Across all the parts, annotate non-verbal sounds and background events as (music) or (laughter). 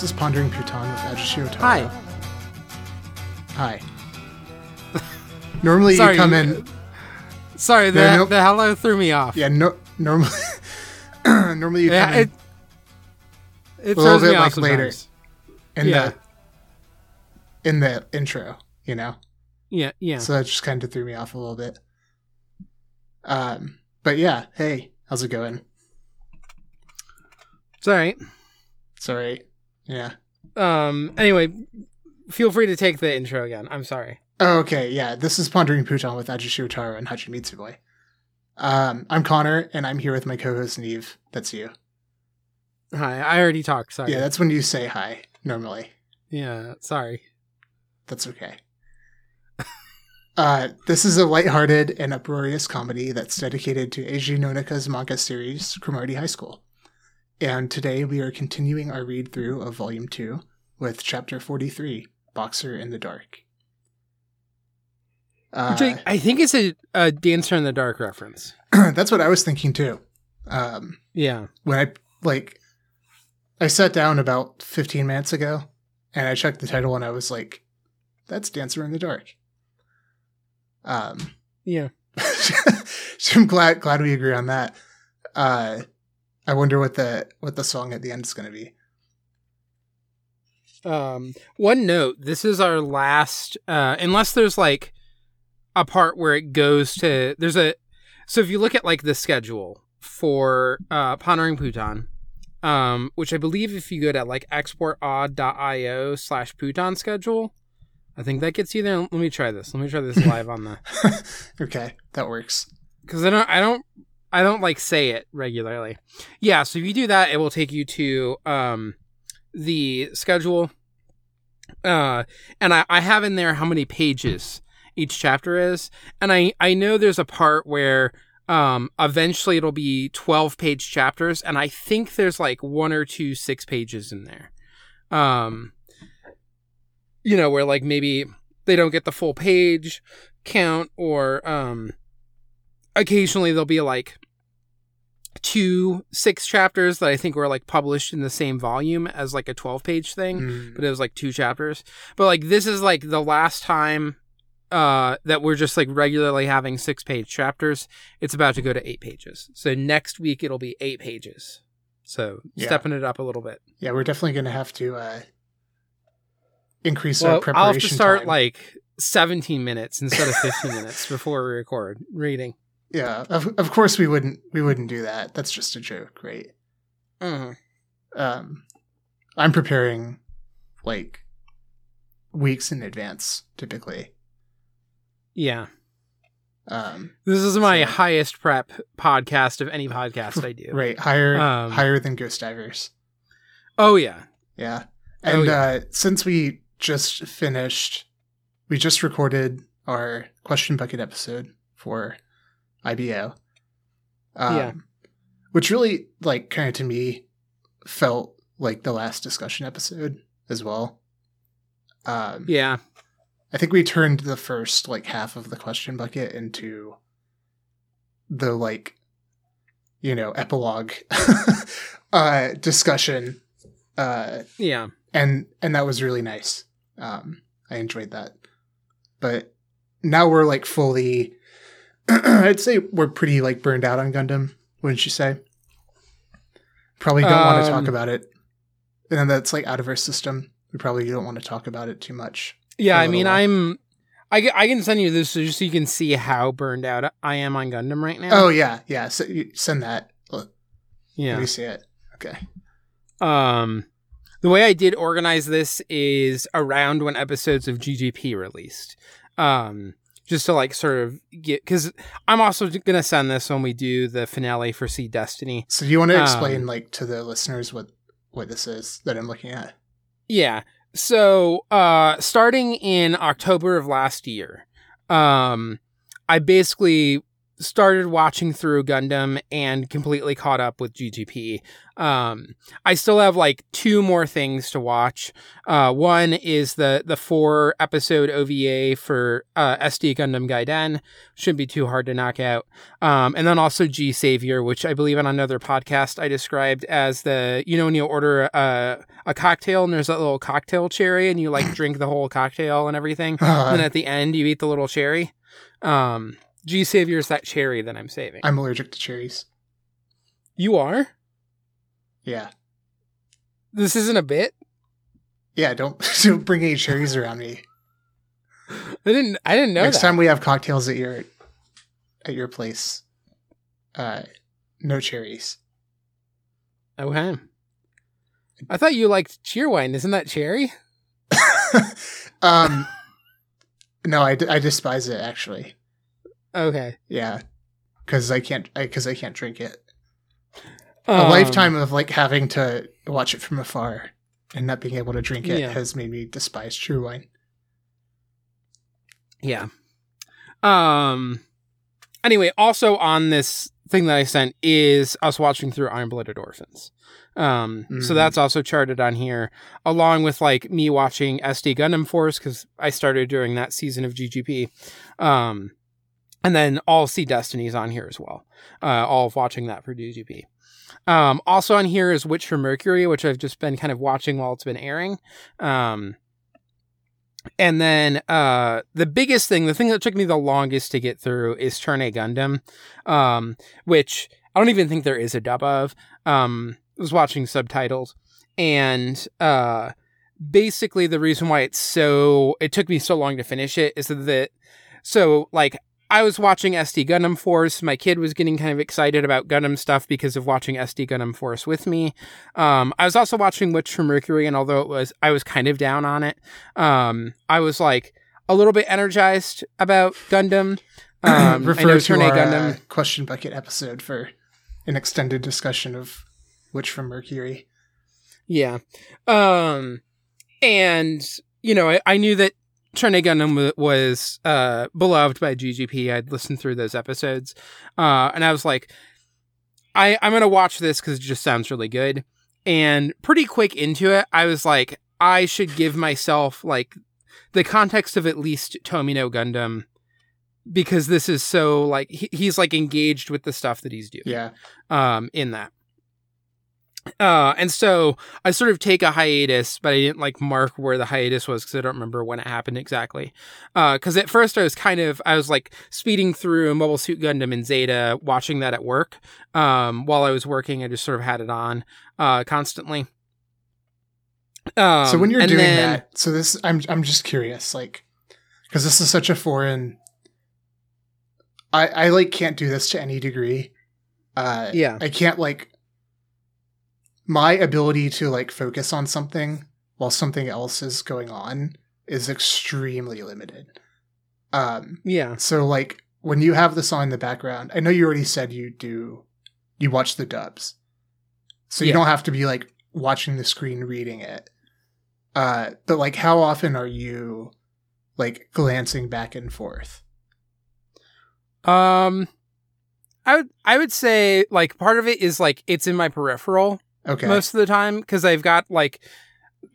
this is Pondering Pootan with Ajishio. Hi. Hi. Normally Sorry, you come in. Sorry, the, no- the hello threw me off. Yeah, no. Normally, (coughs) normally you come Yeah, in it it A little bit like later. in yeah. the in the intro. You know, Yeah, yeah. so that just kind of threw me off a little bit. Um, but yeah. Hey, how's it going? It's all right. It's all right. Yeah. Um. Anyway, feel free to take the intro again. I'm sorry. Oh, okay. Yeah. This is Pondering Pootan with Ajishio Taro and Hachimitsu Boy. Um, I'm Connor, and I'm here with my co-host Niamh. That's you. Hi. I already talked. Sorry. Yeah, that's when you say hi normally. yeah. Sorry. That's okay. (laughs) Uh, this is a lighthearted and uproarious comedy that's dedicated to Eiji Nonaka's manga series, Cromartie High School. And today we are continuing our read through of Volume 2 with Chapter 43, Boxer in the Dark. Uh, Which I, I think it's a, a Dancer in the Dark reference. (clears throat) that's what I was thinking too. Um, Yeah. when I, like, I sat down about 15 minutes ago and I checked the title and I was like, that's Dancer in the Dark. Um, Yeah. (laughs) so I'm glad glad we agree on that. Uh, I wonder what the what the song at the end is going to be. Um, one note: this is our last, uh, unless there's like a part where it goes to. There's a. So if you look at like the schedule for uh, Pondering Pootan, um, which I believe if you go to like exportaud.io slash Pootan schedule, I think that gets you there. Let me try this. Let me try this (laughs) live on the okay, that works. (laughs) because I don't I don't I don't like say it regularly. Yeah, so if you do that, it will take you to um the schedule. Uh and I, I have in there how many pages each chapter is. And I, I know there's a part where um eventually it'll be twelve page chapters, and I think there's like one or two six pages in there. Um you know, where like maybe they don't get the full page count or um occasionally there'll be like two six chapters that I think were like published in the same volume as like a 12 page thing, Mm. but it was like two chapters. But like this is like the last time uh that we're just like regularly having six page chapters. It's about to go to eight pages. So next week it'll be eight pages. So Yeah. stepping it up a little bit. Yeah, we're definitely going to have to uh, increase Well, our preparation. I'll have to start time. like 17 minutes instead of 15 minutes before we record reading. Yeah, of of course we wouldn't we wouldn't do that. That's just a joke, right? hmm Um, I'm preparing like weeks in advance typically. Yeah. Um, This is my So- highest prep podcast of any podcast I do. (laughs) right, higher Um, higher than Ghost Divers. Oh yeah. Yeah. Oh, And yeah. uh since we just finished we just recorded our question bucket episode for IBO. Um, Yeah. Which really like kind of to me felt like the last discussion episode as well. Um Yeah. I think we turned the first like half of the question bucket into the like you know epilogue (laughs) uh discussion uh Yeah. and and that was really nice um i enjoyed that but now we're like fully (clears throat) i'd say we're pretty like burned out on gundam wouldn't you say probably don't want to talk Um, about it and then that's like out of our system we probably don't want to talk about it too much Yeah, I mean while. I'm I, I can send you this just so you can see how burned out I am on Gundam right now. oh yeah yeah S send that Let yeah. me see it okay Um the way I did organize this is around when episodes of GGP released. Um just to like sort of get cuz I'm also going to send this when we do the finale for SEED Destiny. so do you want to Um, explain like to the listeners what what this is that i'm looking at Yeah. So, uh, starting in October of last year, um, I basically started watching through Gundam and completely caught up with GGP. Um, I still have like two more things to watch. Uh, one is the the four episode OVA for uh, SD Gundam Gaiden. Shouldn't be too hard to knock out. Um, and then also G Savior, which I believe on another podcast I described as the you know when you order a, a cocktail and there's that little cocktail cherry and you like (laughs) drink the whole cocktail and everything, Uh, and then at the end you eat the little cherry. Um, G Savior is that cherry that I'm saving. I'm allergic to cherries. you are. Yeah. This isn't a bit. Yeah, don't (laughs) don't bring any cherries around me. I didn't. I didn't know Next that. time we have cocktails at your at your place, uh, no cherries. Okay. I thought you liked Cheerwine. Isn't that cherry? (laughs) um, no, I, d- I despise it actually. Okay. Yeah, because I can't because I, can't drink it. Um, A lifetime of like having to watch it from afar and not being able to drink it Yeah. has made me despise Cheerwine. Yeah. Um. Anyway, also on this thing that I sent is us watching through Iron Blooded Orphans. Um. So Mhm. that's also charted on here, along with like me watching SD Gundam Force because I started during that season of GGP. Um. And then all SEED Destiny's on here as well. Uh, all of watching that for GGP. Um, also on here is Witch from Mercury, which I've just been kind of watching while it's been airing. Um, and then uh, the biggest thing, the thing that took me the longest to get through is Turn A Gundam, um, which I don't even think there is a dub of. Um, I was watching subtitles, and uh, basically the reason why it's so it took me so long to finish it is that so like I was watching SD Gundam Force. My kid was getting kind of excited about Gundam stuff because of watching SD Gundam Force with me. Um, I was also watching Witch from Mercury, and although it was, I was kind of down on it. Um, I was like a little bit energized about Gundam. (clears throat) Um, I Refer know to our Gundam. uh, question bucket episode for an extended discussion of Witch from Mercury. Yeah. Um, and, you know, I, I knew that Turn A Gundam wa- was uh, beloved by GGP. I'd listened through those episodes. Uh, and I was like, I, I'm going to watch this because it just sounds really good. And pretty quick into it, I was like, I should give myself like the context of at least Tomino Gundam because this is so like he, he's like engaged with the stuff that he's doing Yeah. um, in that. Uh, and so I sort of take a hiatus, but I didn't like mark where the hiatus was because I don't remember when it happened exactly. Uh, because at first I was kind of I was like speeding through Mobile Suit Gundam and Zeta, watching that at work. Um, while I was working, I just sort of had it on uh, constantly. Um, so when you're doing then- that, so this I'm I'm just curious, like, because this is such a foreign. I I like can't do this to any degree. Uh, yeah, I can't like. My ability to like focus on something while something else is going on is extremely limited. Um, yeah, so like when you have this on in the background, I know you already said you do, you watch the dubs, so you Yeah. don't have to be like watching the screen reading it. Uh, but like, how often are you like glancing back and forth? Um, I would I would say like part of it is like it's in my peripheral Okay, most of the time because I've got like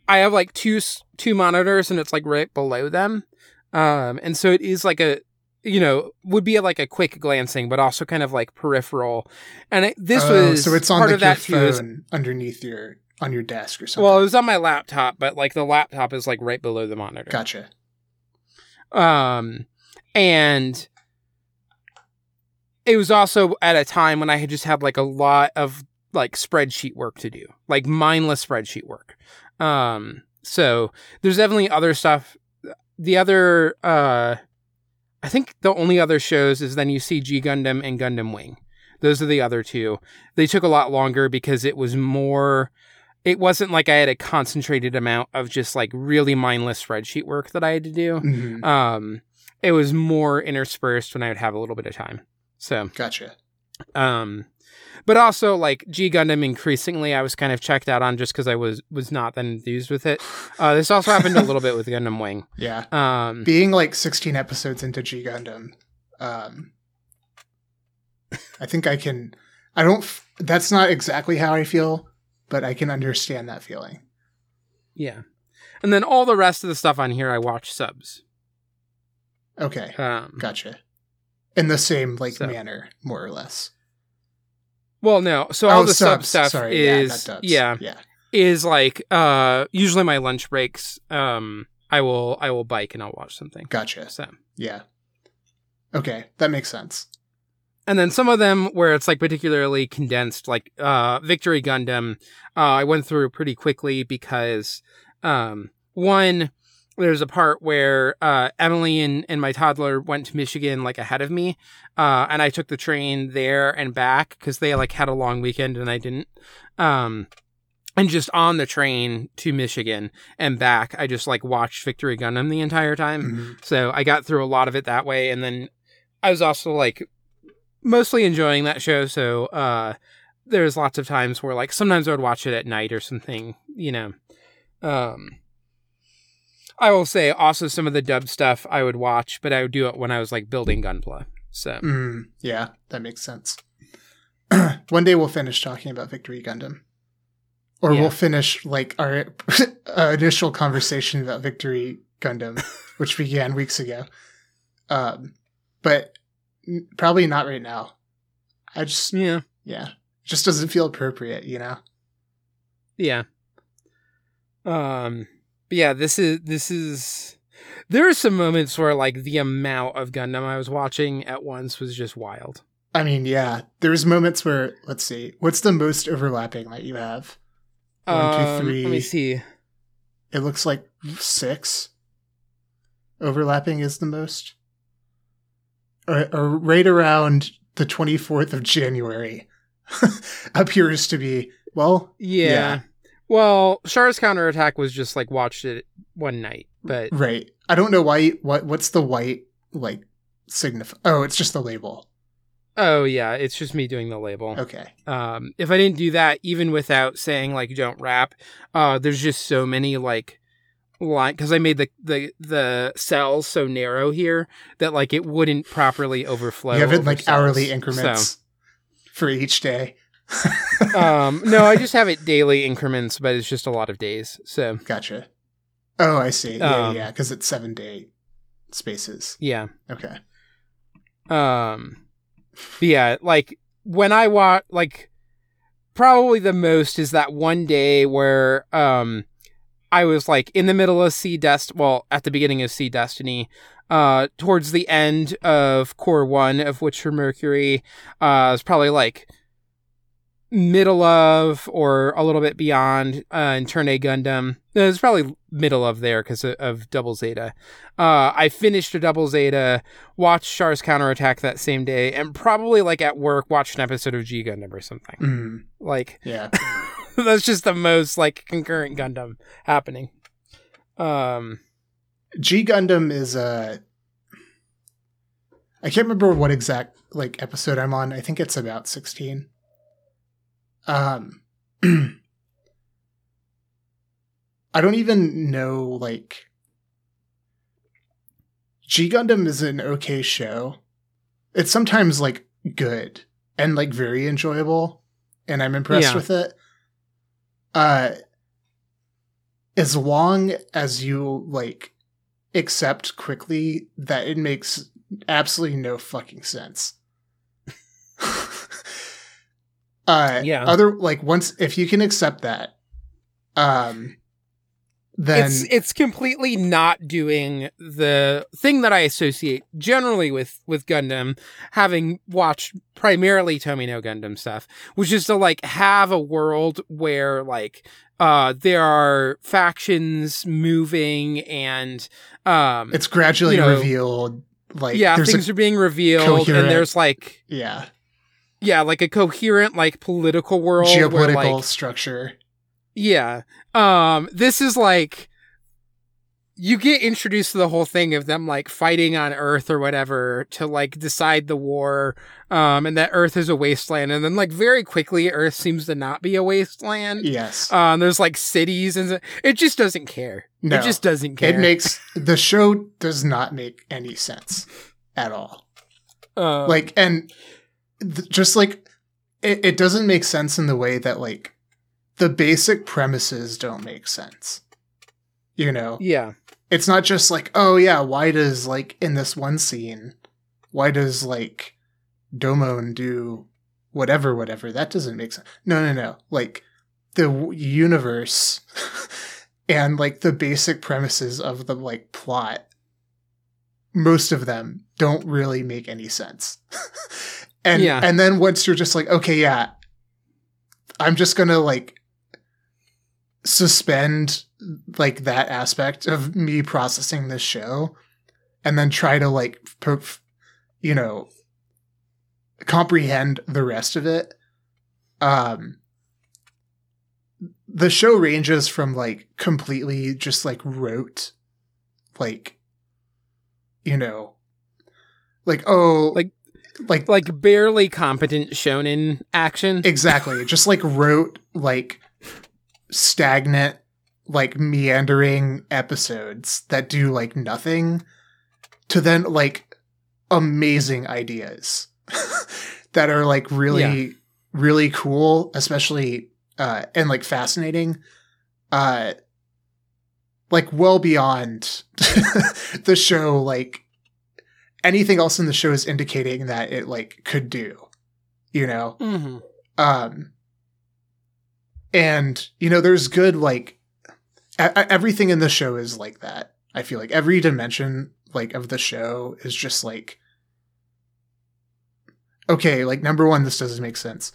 I have like two two monitors and it's like right below them, um, and so it is like a you know would be like a quick glancing, but also kind of like peripheral. And it, this Oh, was so it's on part like of that your too. is- phone underneath your on your desk or something. well, it was on my laptop, but like the laptop is like right below the monitor. gotcha. Um, and it was also at a time when I had just had like a lot of like spreadsheet work to do, like mindless spreadsheet work. Um, so there's definitely other stuff. The other, uh, I think the only other shows is then you see G Gundam and Gundam Wing. Those are the other two. They took a lot longer because it was more. It wasn't like I had a concentrated amount of just like really mindless spreadsheet work that I had to do. Mhm. Um, it was more interspersed when I would have a little bit of time. So, Gotcha. um, but also like G Gundam increasingly I was kind of checked out on just because I was was not that enthused with it. Uh, this also happened a little bit with Gundam Wing. (laughs) Yeah. Um, Being like 16 episodes into G Gundam, um, I think I can. I don't. f- That's not exactly how I feel, but I can understand that feeling. Yeah. And then all the rest of the stuff on here, I watch subs. Okay, Um, gotcha. In the same like So- manner, more or less. Well, no. So all Oh, the sub stuff Sorry, is yeah, yeah yeah. is like uh usually my lunch breaks. Um, I will I will bike and I'll watch something. Gotcha. So Yeah. Okay, that makes sense. and then some of them where it's like particularly condensed, like uh Victory Gundam. Uh, I went through pretty quickly because um one there's a part where uh, Emily and, and my toddler went to Michigan like ahead of me, uh, and I took the train there and back because they like had a long weekend and I didn't. Um, and just on the train to Michigan and back, I just like watched Victory Gundam the entire time. Mhm. So I got through a lot of it that way, and then I was also like mostly enjoying that show. So uh, there's lots of times where like sometimes I would watch it at night or something, you know. Um, I will say also some of the dub stuff I would watch, but I would do it when I was like building Gunpla. So Mm, yeah, that makes sense. (clears throat) One day we'll finish talking about Victory Gundam. Or Yeah. we'll finish like our (laughs) uh, initial conversation about Victory Gundam, (laughs) which began weeks ago. Um, but n- probably not right now. I just, yeah, yeah, just doesn't feel appropriate, you know? yeah. Um, but yeah, this is this is. There are some moments where like the amount of Gundam I was watching at once was just wild. I mean, yeah, there's moments where, let's see, what's the most overlapping that you have? One, two, Um, three. Let me see. It looks like six. Overlapping is the most. Or, or right around the 24th of January (laughs) appears to be, well, Yeah. Yeah. Well, Char's counterattack was just like watched it one night, but right. I don't know why, what, what's the white, like, signify? Oh, it's just the label. oh yeah, it's just me doing the label. Okay. Um, if I didn't do that, even without saying like don't wrap, uh, there's just so many like line because I made the the the cells so narrow here that like it wouldn't properly overflow. you have it over like cells. hourly So- increments for each day. (laughs) um, no, I just have it daily increments, but it's just a lot of days. So Gotcha. Oh, I see. Yeah, Um, yeah, because it's seven day spaces. yeah. Okay. Um, yeah, like when I watch, like probably the most is that one day where um I was like in the middle of SEED Dest, well, at the beginning of SEED Destiny, uh, towards the end of Core One of Witch for Mercury, uh, it's probably like middle of or a little bit beyond uh, in Turn A Gundam. It's probably middle of there because of, of Double Zeta. Uh, I finished a Double Zeta, watched Char's counterattack that same day, and probably like at work watched an episode of G Gundam or something. Mm, Like yeah. (laughs) that's just the most like concurrent Gundam happening. Um, G Gundam is uh I can't remember what exact like episode I'm on. I think it's about 16. Um (clears throat) I don't even know like G Gundam is an okay show. It's sometimes like good and like very enjoyable and I'm impressed Yeah. with it. Uh as long as you like accept quickly that it makes absolutely no fucking sense. Uh Yeah. other like once if you can accept that um then it's it's completely not doing the thing that I associate generally with with Gundam, having watched primarily Tomino Gundam stuff, which is to like have a world where like uh there are factions moving and um it's gradually you know, revealed like yeah things are being revealed coherent- and there's like yeah yeah like a coherent like political world where, geopolitical like, structure Yeah. Um this is like you get introduced to the whole thing of them like fighting on Earth or whatever to like decide the war um and that Earth is a wasteland and then like very quickly Earth seems to not be a wasteland. yes Um there's like cities and it just doesn't care. no It just doesn't care. it makes the show does not make any sense at all um, like and th- just like it, it doesn't make sense in the way that like the basic premises don't make sense. You know, Yeah. it's not just like, oh yeah, why does like in this one scene, why does like Domon do whatever, whatever? That doesn't make sense. No, no, no. Like the w- universe (laughs) and like the basic premises of the like plot, most of them don't really make any sense. (laughs) and Yeah. and then once you're just like, okay, yeah, I'm just gonna like suspend like that aspect of me processing this show and then try to like po- you know comprehend the rest of it um the show ranges from like completely just like rote like you know like oh Like- like Like barely competent shonen action. exactly just like rote like stagnant like meandering episodes that do like nothing to then like amazing ideas (laughs) that are like really really cool especially uh and like fascinating uh like well beyond (laughs) the show like anything else in the show is indicating that it like could do you know? Hmm um and you know there's good like e- everything in the show is like that i feel like. Every dimension like of the show is just like okay like number one this doesn't make sense.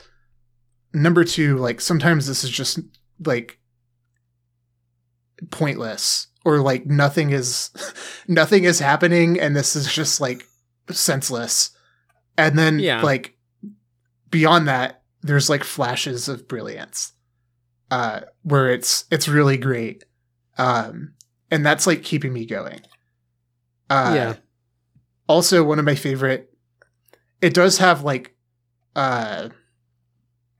Number two like sometimes this is just like pointless or like nothing is (laughs) nothing is happening and this is just like senseless and then Yeah. like beyond that there's like flashes of brilliance uh where it's it's really great um and that's like keeping me going uh Yeah. also one of my favorite it does have like uh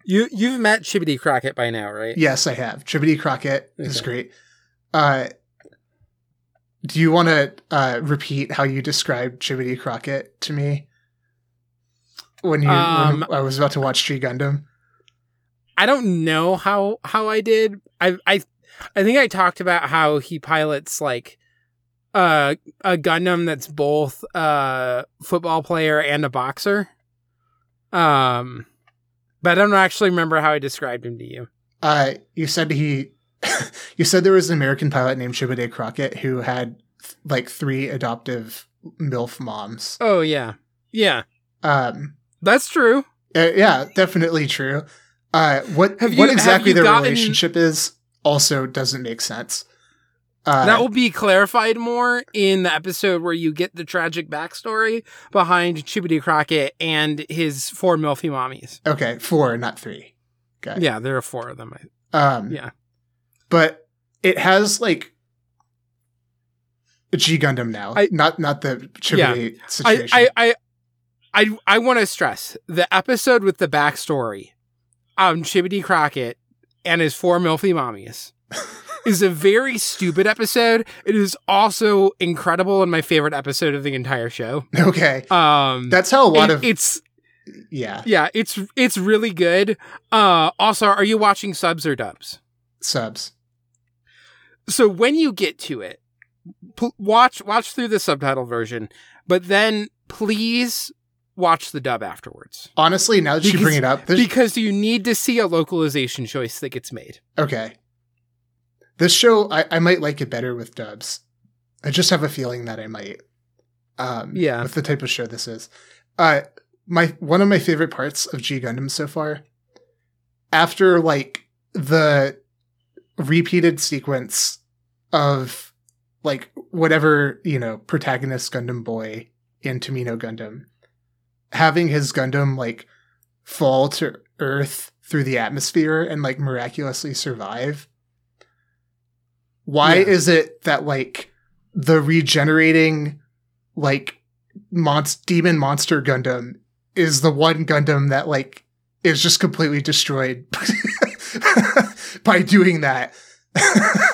You you've met Chibodee Crockett by now, right? yes i have Chibodee crockett is great uh do you want to uh repeat how you described Chibodee crockett to me when you Um, when i was about to watch tree gundam I don't know how how I did. I I I think I talked about how he pilots like uh, a Gundam that's both a football player and a boxer. Um, but I don't actually remember how I described him to you. Uh, you said he, (coughs) you said there was an American pilot named Chibodee Crockett who had th- like three adoptive MILF moms. Oh yeah, yeah, Um, that's true. uh, yeah, definitely true. Uh, what Have you- what exactly their gotten- relationship is also doesn't make sense. Uh, that will be clarified more in the episode where you get the tragic backstory behind Chibodee Crockett and his four milfy mommies. okay, four, not three. Okay. Yeah, there are four of them. Um, Yeah. But it has like G Gundam now, I- not not the Chibodee I, situation. I, I, I, I want to stress the episode with the backstory on Chibodee Crockett and his four milfy mommies (laughs) is a very stupid episode. It is also incredible and my favorite episode of the entire show. okay, Um, that's how a lot it- of it's yeah yeah, it's it's really good. Uh, also, are you watching subs or dubs? subs. So when you get to it, p- watch watch through the subtitle version, but then please watch the dub afterwards Honestly, now that you bring it up, this, because you need to see a localization choice that gets made. okay, this show I, I might like it better with dubs. I just have a feeling that I might. Um, Yeah. with the type of show this is. Uh, my one of my favorite parts of G Gundam so far, after like the repeated sequence of like whatever you know protagonist Gundam boy in Tomino Gundam, having his Gundam like fall to Earth through the atmosphere and like miraculously survive. Why Yeah. is it that like the regenerating like monst- demon monster Gundam is the one Gundam that like is just completely destroyed (laughs) by doing that? (laughs)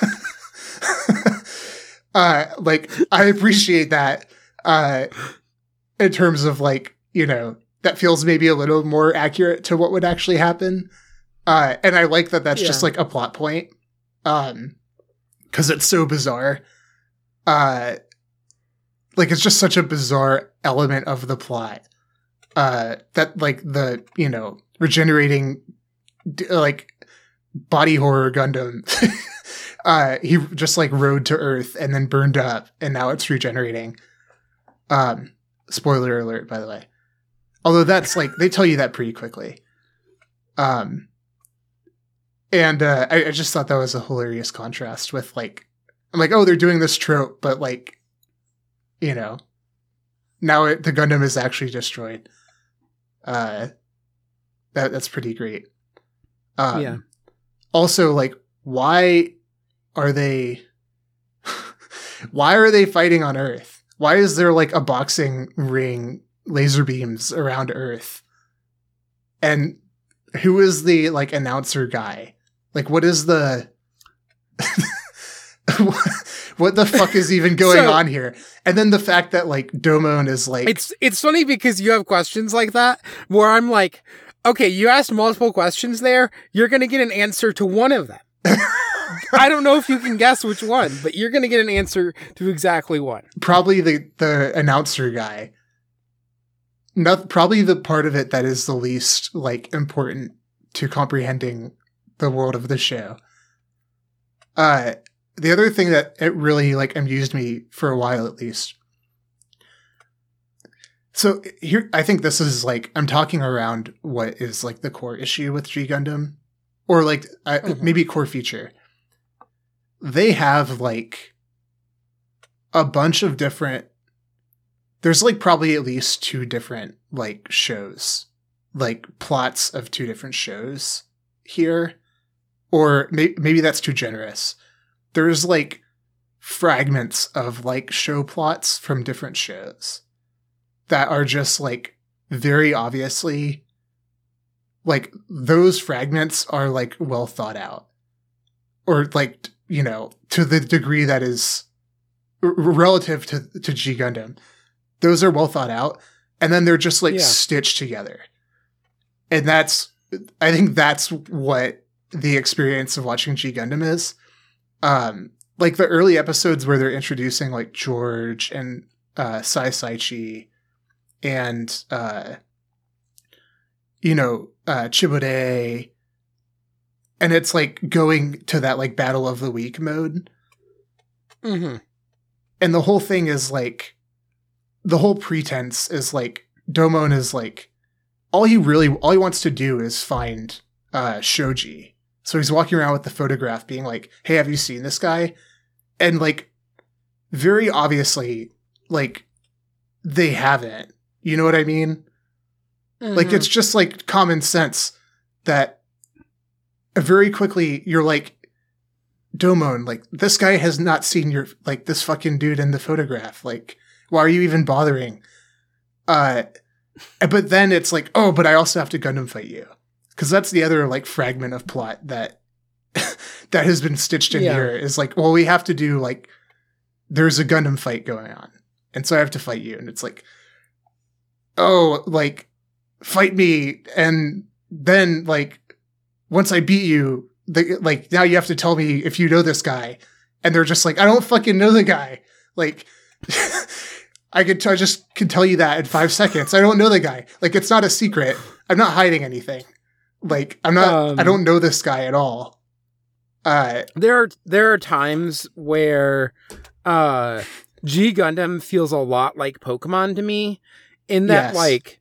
uh like I appreciate that uh in terms of like, you know, that feels maybe a little more accurate to what would actually happen. Uh, and I like that that's Yeah. just like a plot point. Um, cause it's so bizarre. Uh, like it's just such a bizarre element of the plot. Uh, that like the, you know, regenerating, like body horror Gundam. (laughs) uh, he just like rode to Earth and then burned up, and now it's regenerating. Um, spoiler alert, by the way. Although that's like they tell you that pretty quickly. Um, and uh, I, I just thought that was a hilarious contrast with like, I'm like, oh, they're doing this trope, but like, you know, now it, the Gundam is actually destroyed. Uh, that that's pretty great. Um, Yeah. Also, like, why are they? (laughs) why are they fighting on Earth? Why is there like a boxing ring, laser beams around Earth? And who is the like announcer guy? Like, what is the? (laughs) what the fuck is even (laughs) going So- on here? And then the fact that like Domon is like It's it's funny because you have questions like that where I'm like, okay, you asked multiple questions there. You're gonna get an answer to one of them. (laughs) I don't know if you can guess which one, but you're gonna get an answer to exactly one. probably the the announcer guy. Not probably the part of it that is the least like important to comprehending the world of the show. Uh the other thing that it really like amused me for a while at least. So here I think this is like I'm talking around what is like the core issue with G Gundam or like uh, Mhm. maybe core feature. They have like a bunch of different there's like probably at least two different like shows like plots of two different shows here. Or may- maybe that's too generous. There's like fragments of like show plots from different shows that are just like very obviously like those fragments are like well thought out. Or like you know to the degree that is r- relative to to G Gundam. Those are well thought out and then they're just like Yeah. stitched together. And that's i think that's what the experience of watching g gundam is. Um like the early episodes where they're introducing like george and uh sai Saici and uh you know uh Chibodee and it's like going to that like battle of the week mode Mm-hmm. and the whole thing is like the whole pretense is like Domon is like all he really all he wants to do is find uh Kyoji. So he's walking around with the photograph being like, "Hey, have you seen this guy?" And like very obviously like they haven't. You know what I mean? Like Mm-hmm. it's just like common sense that very quickly you're like Domon, like this guy has not seen your like this fucking dude in the photograph. Like, why are you even bothering? Uh but then it's like, oh, but I also have to Gundam fight you. Cause that's the other like fragment of plot that (laughs) that has been stitched in Yeah. here is like, well, we have to do like there's a Gundam fight going on. And so I have to fight you. And it's like, oh, like fight me and then like once i beat you the, like now you have to tell me if you know this guy. And they're just like i don't fucking know the guy. Like (laughs) i could t- I just can tell you that in five seconds. I don't know the guy. Like it's not a secret. I'm not hiding anything. Like i'm not Um, i don't know this guy at all. Uh there are there are times where uh G Gundam feels a lot like Pokemon to me in that Yes. like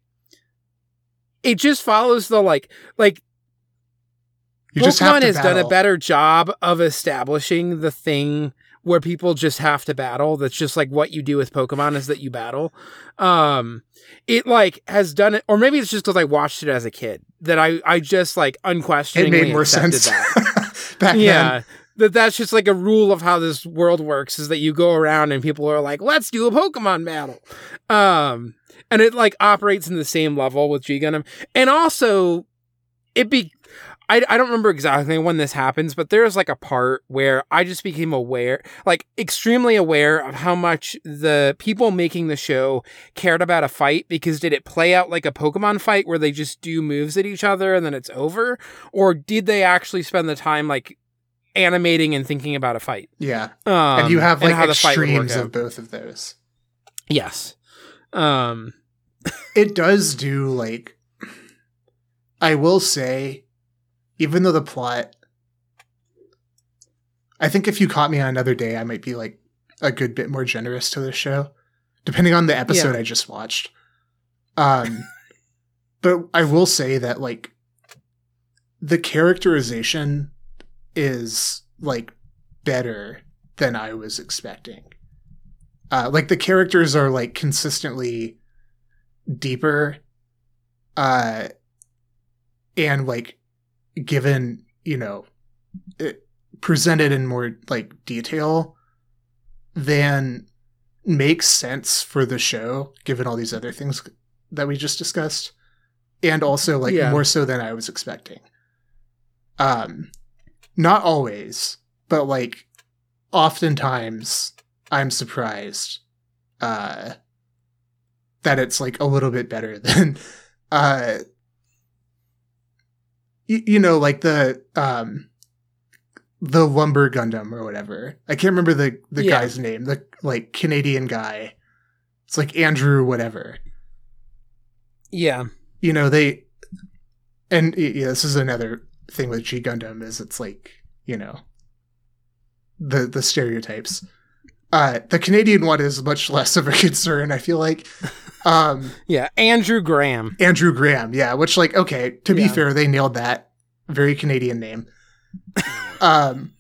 it just follows the like like you Pokemon has done a better job of establishing the thing where people just have to battle. That's just like what you do with Pokemon is that you battle. Um, it like has done it, or maybe it's just because I watched it as a kid that I I just like it unquestioningly made more accepted sense That. (laughs) back yeah. then That that's just like a rule of how this world works is that you go around and people are like, let's do a Pokemon battle. Um, and it like operates in the same level with G Gundam. And also it be I, I don't remember exactly when this happens, but there's like a part where I just became aware, like extremely aware of how much the people making the show cared about a fight because did it play out like a Pokemon fight where they just do moves at each other and then it's over? Or did they actually spend the time like animating and thinking about a fight? Yeah. Um, and you have like how extremes of both of those. Yes. Um, It does do like I will say even though the plot I think if you caught me on another day I might be like a good bit more generous to this show depending on the episode Yeah. I just watched. Um (laughs) but I will say that like the characterization is like better than I was expecting. Uh, like the characters are like consistently deeper, uh, and like given you know it, presented in more like detail than makes sense for the show, given all these other things that we just discussed, and also like Yeah. more so than I was expecting. Um, not always, but like oftentimes I'm surprised uh that it's like a little bit better (laughs) than uh y- you know like the um the lumber gundam or whatever. I can't remember the the Yeah. guy's name the like canadian guy. It's like andrew whatever. Yeah. you know they and yeah this is another thing with g gundam is it's like you know the the stereotypes. Uh the canadian one is much less of a (laughs) concern i feel like (laughs) um Yeah. Andrew Graham. andrew graham yeah which like okay to be Yeah. fair they nailed that very canadian name um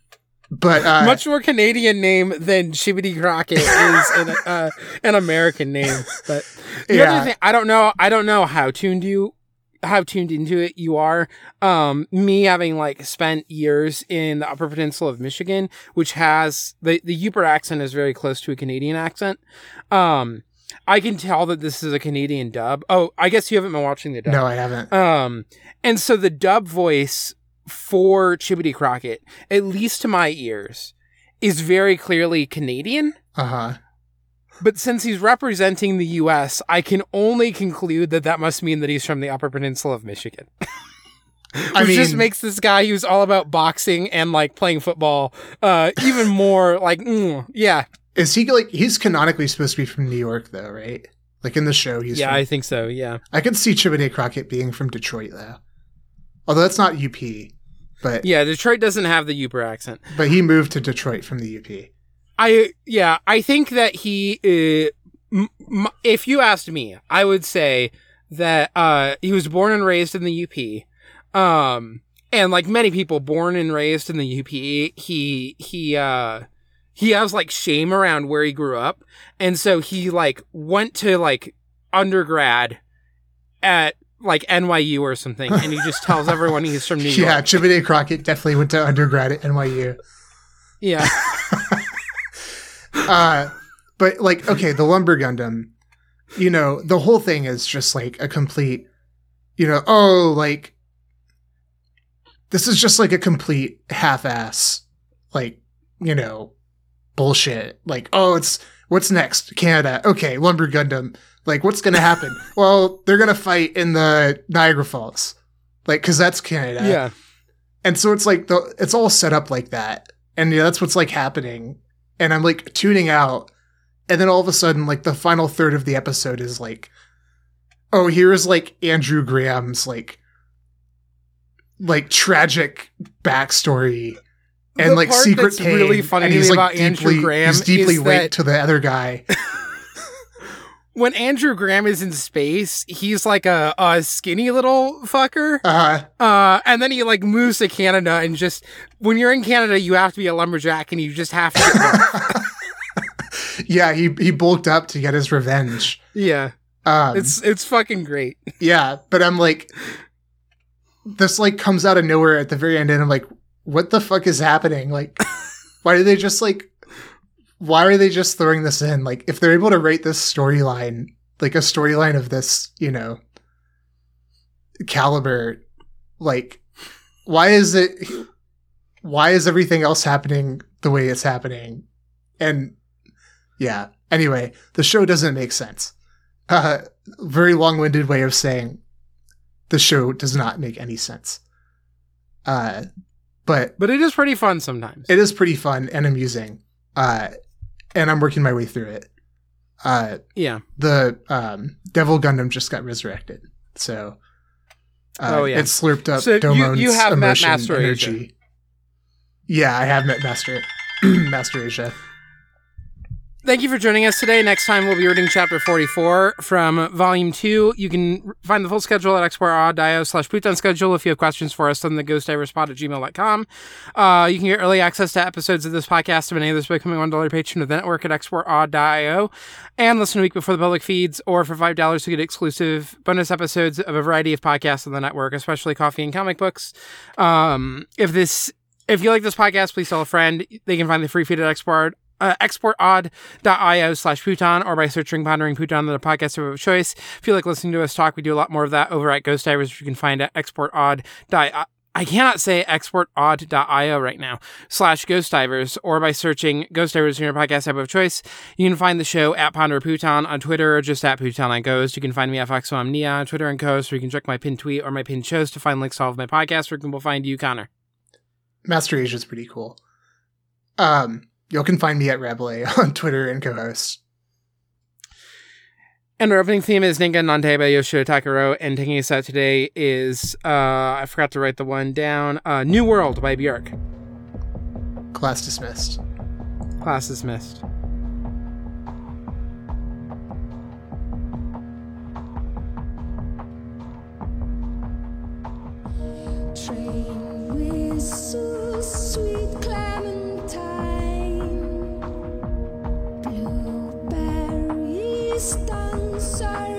but uh Much more Canadian name than Chibodee Crockett is an, (laughs) uh, an American name. But the Yeah. other thing, I don't know, I don't know how tuned you, how tuned into it you are. Um, me having like spent years in the Upper Peninsula of Michigan, which has the the Yooper accent is very close to a Canadian accent. Um, I can tell that this is a Canadian dub. Oh, I guess you haven't been watching the dub. no i haven't Um, and so the dub voice for Chibodee Crockett, at least to my ears, is very clearly Canadian. uh-huh But since he's representing the U.S., I can only conclude that that must mean that he's from the Upper Peninsula of Michigan. (laughs) I Which just makes this guy who's all about boxing and like playing football, uh, even more like, mm, yeah, is he like he's canonically supposed to be from new york though right like in the show he's yeah, from I think so, yeah, I could see Chibodee Crockett being from Detroit though. Although that's not UP, but yeah. Detroit doesn't have the Yooper accent. but he moved to Detroit from the UP. I yeah, I think that he uh, m- m- if you asked me, I would say that uh he was born and raised in the UP. Um and like many people born and raised in the UP, he he uh he has like shame around where he grew up. And so he like went to like undergrad at like NYU or something and he just tells everyone he's from New (laughs) York. Yeah, Chibodee Crockett definitely went to undergrad at NYU. Yeah. (laughs) Uh, but like, okay, the Lumber Gundam, you know, the whole thing is just like a complete, you know, oh, like this is just like a complete half-ass, like you know, bullshit. Like, oh, it's what's next? Canada. Okay, Lumber Gundam. Like, what's gonna happen? (laughs) well, they're gonna fight in the Niagara Falls, like, cause that's Canada. Yeah. And so it's like the it's all set up like that. And yeah, that's what's like happening. And I'm like tuning out. And then all of a sudden, like the final third of the episode is like, oh, here's like Andrew Graham's like like tragic backstory and The like part secret that's pain. really funny and he's like about Andrew deeply, Graham he's deeply is linked that- to the other guy. (laughs) when Andrew Graham is in space, he's like a, a skinny little fucker. Uh, Uh, and then he like moves to Canada and just when you're in Canada, you have to be a lumberjack and you just have to. (laughs) Yeah, he he bulked up to get his revenge. yeah, Um, it's it's fucking great. Yeah, but I'm like, this like comes out of nowhere at the very end, and I'm like, what the fuck is happening? Like, why are they just like, why are they just throwing this in? Like, if they're able to write this storyline, like a storyline of this, you know, caliber, like, why is it why is everything else happening the way it's happening? And yeah. Anyway, the show doesn't make sense. Uh very long-winded way of saying the show does not make any sense. Uh but But it is pretty fun sometimes. it is pretty fun and amusing. Uh and I'm working my way through it. Uh yeah. the um, Devil Gundam just got resurrected, so uh, Oh, yeah. it slurped up So you- Domon's you have emotion Master Asia. energy. Yeah, I have met Master (clears throat) Master Asia. Thank you for joining us today. Next time we'll be reading chapter 44 from volume 2. You can find the full schedule at exportaud.io slash Pootan schedule. If you have questions for us, send the ghost ghostdiverspot at gmail.com. Uh, you can get early access to episodes of this podcast and any others by becoming a $1 patron of the network at exportaud.io and listen a week before the public feeds or for $5 to get exclusive bonus episodes of a variety of podcasts on the network, especially coffee and comic books. Um, if this, if you like this podcast, please tell a friend. They can find the free feed at export, uh, exportaud.io slash Pootan or by searching Pondering Pootan on the podcast of choice. If you like listening to us talk, we do a lot more of that over at Ghost Divers, which you can find at exportaud.io. I cannot say exportaud.io right now, slash Ghost Divers, or by searching Ghost Divers in your podcast app of choice. You can find the show at Ponder Pootan on Twitter or just at Pootan on Ghost. You can find me at FoxmomNia on Twitter and Cohost, or you can check my pinned tweet or my pinned shows to find links to all of my podcasts. Where can people find you, Connor? Master Asia is pretty cool. Um, Y'all can find me at rabbleais (laughs) on Twitter and co-host. And our opening theme is Ningen nante by Yoshida Takuro, and taking us out today is uh, I forgot to write the one down. Uh, New World by Bjork. Class dismissed. Class dismissed. Train sweet. sorry.